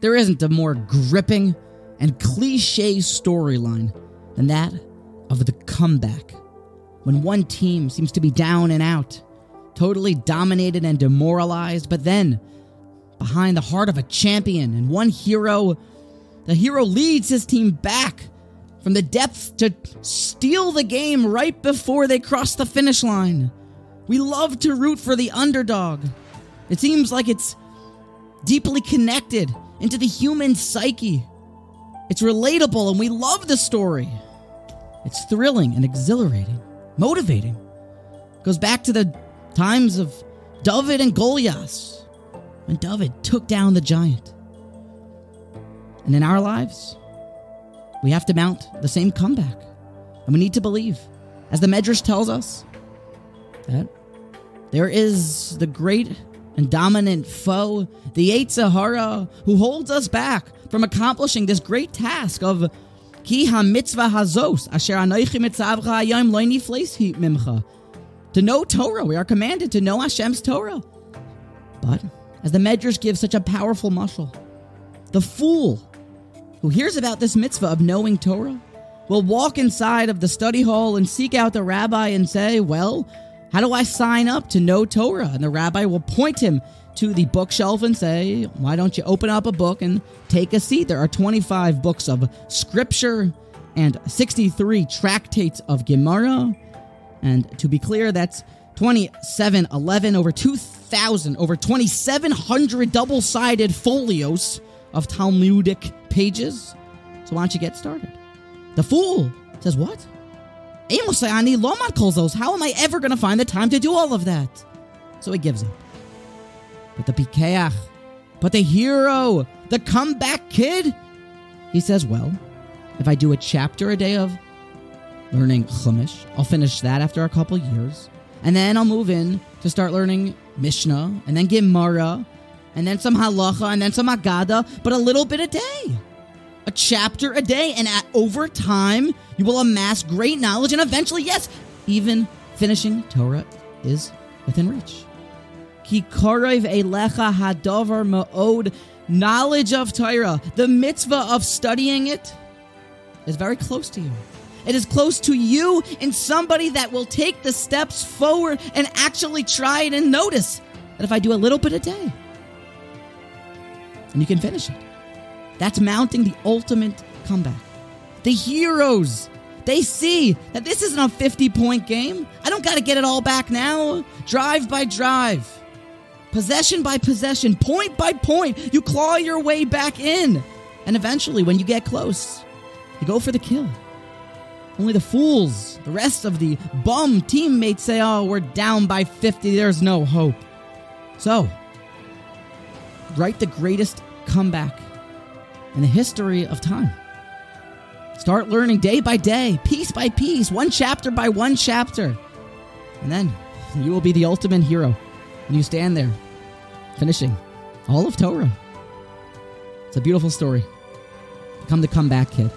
There isn't a more gripping and cliche storyline than that of the comeback. When one team seems to be down and out, totally dominated and demoralized, but then, behind the heart of a champion and one hero, the hero leads his team back from the depths to steal the game right before they cross the finish line. We love to root for the underdog. It seems like it's deeply connected into the human psyche. It's relatable and we love the story. It's thrilling and exhilarating, motivating. goes back to the times of David and Goliath when David took down the giant. And in our lives, we have to mount the same comeback. And we need to believe, as the Medrash tells us, that there is the great and dominant foe, the Yetzer Hara, who holds us back from accomplishing this great task of Ki ha-mitzvah hazos, asher mimcha. To know Torah, we are commanded to know Hashem's Torah. But, as the Medrash gives such a powerful mushal, the fool who hears about this mitzvah of knowing Torah will walk inside of the study hall and seek out the rabbi and say, Well, how do I sign up to know Torah? And the rabbi will point him to the bookshelf and say, Why don't you open up a book and take a seat? There are 25 books of scripture and 63 tractates of Gemara. And to be clear, that's 2711, over 2,000, over 2,700 double sided folios of Talmudic pages. So why don't you get started? The fool says, What? Amos Sayani Loman calls. How am I ever going to find the time to do all of that? So he gives up. But the Pikeach, but the hero, the comeback kid, he says, Well, if I do a chapter a day of learning Chumash, I'll finish that after a couple years. And then I'll move in to start learning Mishnah, and then Gemara, and then some Halacha, and then some Agada, but a little bit a day a chapter a day, and at, over time, you will amass great knowledge, and eventually, yes, even finishing Torah is within reach. Knowledge of Torah, the mitzvah of studying it, is very close to you. It is close to you and somebody that will take the steps forward and actually try it and notice that if I do a little bit a day, and you can finish it. That's mounting the ultimate comeback. The heroes, they see that this isn't a 50 point game. I don't got to get it all back now. Drive by drive, possession by possession, point by point, you claw your way back in. And eventually, when you get close, you go for the kill. Only the fools, the rest of the bum teammates say, oh, we're down by 50, there's no hope. So, write the greatest comeback in the history of time. Start learning day by day, piece by piece, one chapter by one chapter. And then you will be the ultimate hero when you stand there finishing all of Torah. It's a beautiful story. Become the comeback kid.